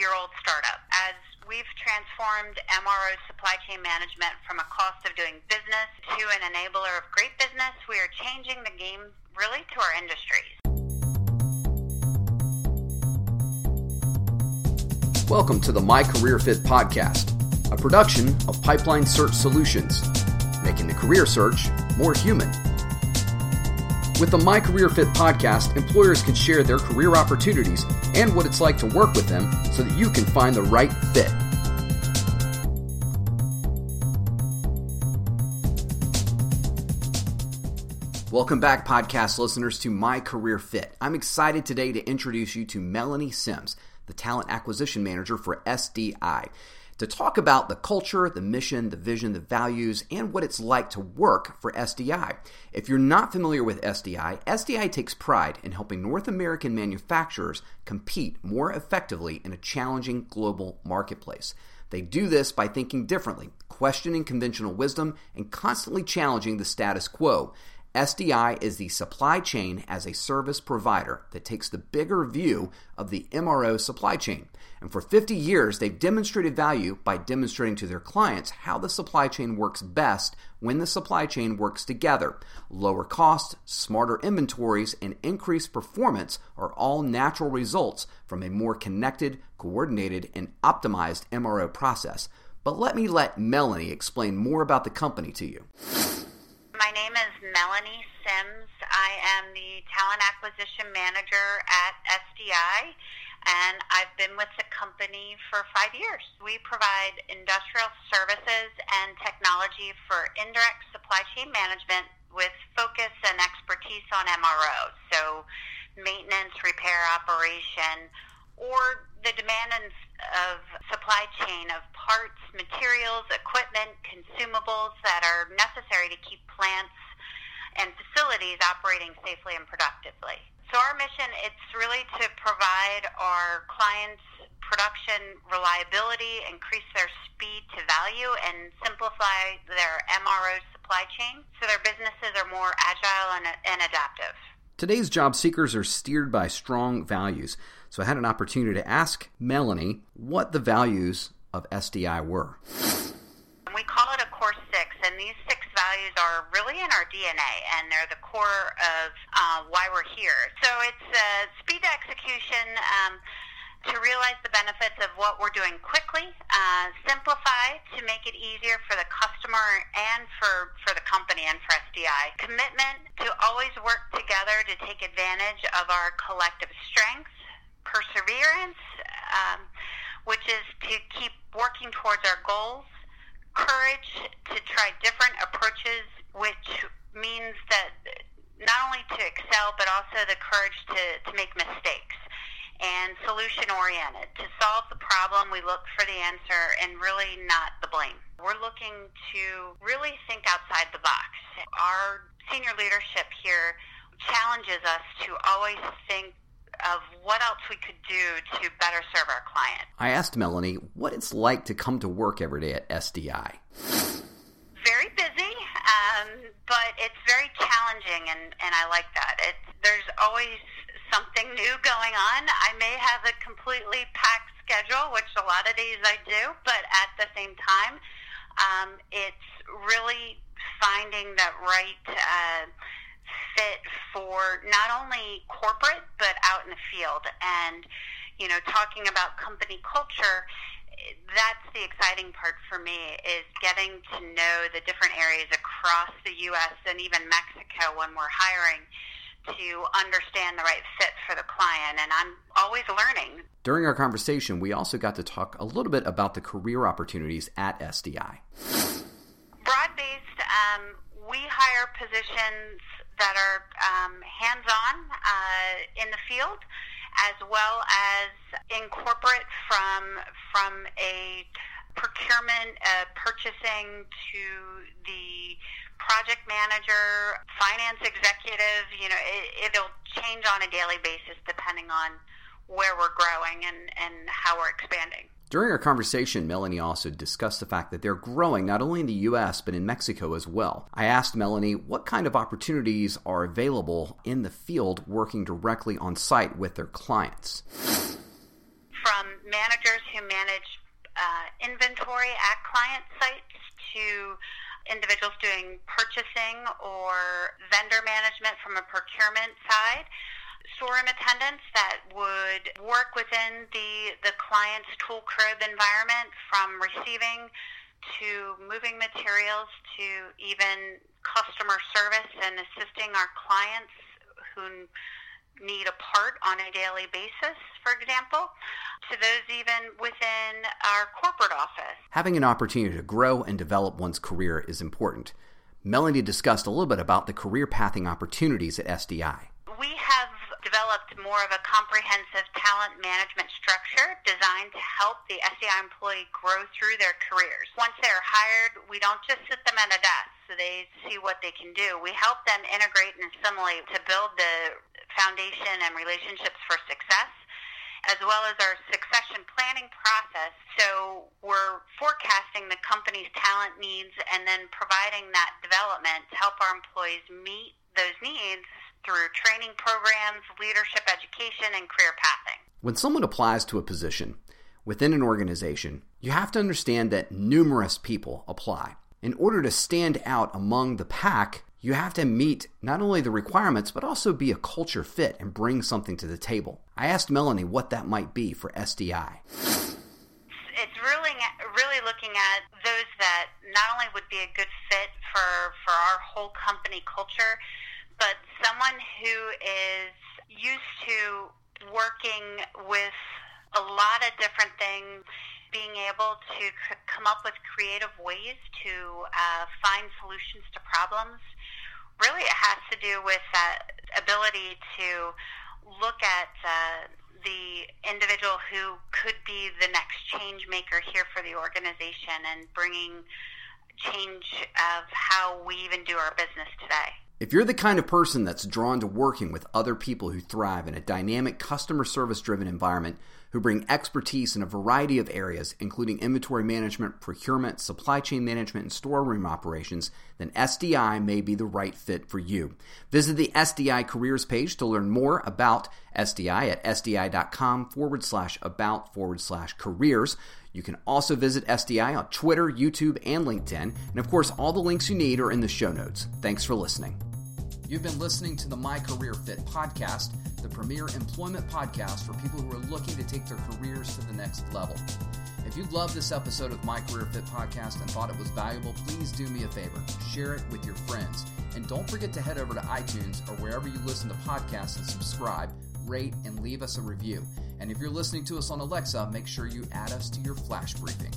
year old startup. As we've transformed MRO supply chain management from a cost of doing business to an enabler of great business, we are changing the game really to our industries. Welcome to the My Career Fit podcast, a production of Pipeline Search Solutions, making the career search more human. With the My Career Fit podcast, employers can share their career opportunities and what it's like to work with them so that you can find the right fit. Welcome back, podcast listeners, to My Career Fit. I'm excited today to introduce you to Melanie Sims, the Talent Acquisition Manager for SDI to talk about the culture, the mission, the vision, the values, and what it's like to work for SDI. If you're not familiar with SDI, SDI takes pride in helping North American manufacturers compete more effectively in a challenging global marketplace. They do this by thinking differently, questioning conventional wisdom, and constantly challenging the status quo. SDI is the supply chain as a service provider that takes the bigger view of the MRO supply chain. And for 50 years, they've demonstrated value by demonstrating to their clients how the supply chain works best when the supply chain works together. Lower costs, smarter inventories, and increased performance are all natural results from a more connected, coordinated, and optimized MRO process. But let me let Melanie explain more about the company to you. Melanie Sims. I am the Talent Acquisition Manager at SDI, and I've been with the company for five years. We provide industrial services and technology for indirect supply chain management with focus and expertise on MRO, so maintenance, repair, operation, or the demand of supply chain of parts, materials, equipment, consumables that are necessary to keep plants and facilities operating safely and productively. So our mission it's really to provide our clients production reliability, increase their speed to value and simplify their MRO supply chain so their businesses are more agile and, and adaptive. Today's job seekers are steered by strong values. So I had an opportunity to ask Melanie what the values of SDI were. We call it a core six, and these six values are really in our DNA, and they're the core of uh, why we're here. So it's uh, speed to execution. Um, to realize the benefits of what we're doing quickly, uh, simplify to make it easier for the customer and for, for the company and for SDI. Commitment to always work together to take advantage of our collective strengths perseverance, um, which is to keep working towards our goals, courage to try different approaches, which means that not only to excel, but also the courage to, to make mistakes. And solution oriented. To solve the problem, we look for the answer and really not the blame. We're looking to really think outside the box. Our senior leadership here challenges us to always think of what else we could do to better serve our client. I asked Melanie what it's like to come to work every day at SDI. Very busy, um, but it's very challenging, and, and I like that. It's, there's always something new going on. I may have a completely packed schedule, which a lot of days I do, but at the same time, um, it's really finding that right. Uh, fit for not only corporate but out in the field. And you know, talking about company culture, that's the exciting part for me is getting to know the different areas across the U.S. and even Mexico when we're hiring to understand the right fit for the client. And I'm always learning. During our conversation, we also got to talk a little bit about the career opportunities at SDI. Broad based, um, we hire positions that are um, hands-on uh, in the field, as well as incorporate from from a procurement, uh, purchasing to the project manager, finance executive. You know, it, it'll change on a daily basis depending on where we're growing and, and how we're expanding. During our conversation, Melanie also discussed the fact that they're growing not only in the US but in Mexico as well. I asked Melanie what kind of opportunities are available in the field working directly on site with their clients. From managers who manage uh, inventory at client sites to individuals doing purchasing or vendor management from a procurement side storeroom attendants that would work within the, the client's tool crib environment from receiving to moving materials to even customer service and assisting our clients who need a part on a daily basis, for example, to those even within our corporate office. Having an opportunity to grow and develop one's career is important. Melanie discussed a little bit about the career pathing opportunities at SDI. Developed more of a comprehensive talent management structure designed to help the SDI employee grow through their careers. Once they're hired, we don't just sit them at a desk so they see what they can do. We help them integrate and assimilate to build the foundation and relationships for success as well as our succession planning process. So we're forecasting the company's talent needs and then providing that development to help our employees meet those needs through training programs, leadership education, and career pathing. When someone applies to a position within an organization, you have to understand that numerous people apply. In order to stand out among the pack, you have to meet not only the requirements, but also be a culture fit and bring something to the table. I asked Melanie what that might be for SDI. It's really, really looking at those that not only would be a good fit for, for our whole company culture, but someone who is used to working with a lot of different things, being able to c- come up with creative ways to uh, find solutions to problems. Really, it has to do with that ability to look at uh, the individual who could be the next change maker here for the organization and bringing change of how we even do our business today. If you're the kind of person that's drawn to working with other people who thrive in a dynamic customer service driven environment, who bring expertise in a variety of areas, including inventory management, procurement, supply chain management, and storeroom operations, then SDI may be the right fit for you. Visit the SDI careers page to learn more about SDI at sdi.com forward slash about forward slash careers. You can also visit SDI on Twitter, YouTube, and LinkedIn. And of course, all the links you need are in the show notes. Thanks for listening. You've been listening to the My Career Fit podcast, the premier employment podcast for people who are looking to take their careers to the next level. If you loved this episode of My Career Fit podcast and thought it was valuable, please do me a favor share it with your friends. And don't forget to head over to iTunes or wherever you listen to podcasts and subscribe, rate, and leave us a review. And if you're listening to us on Alexa, make sure you add us to your flash briefing.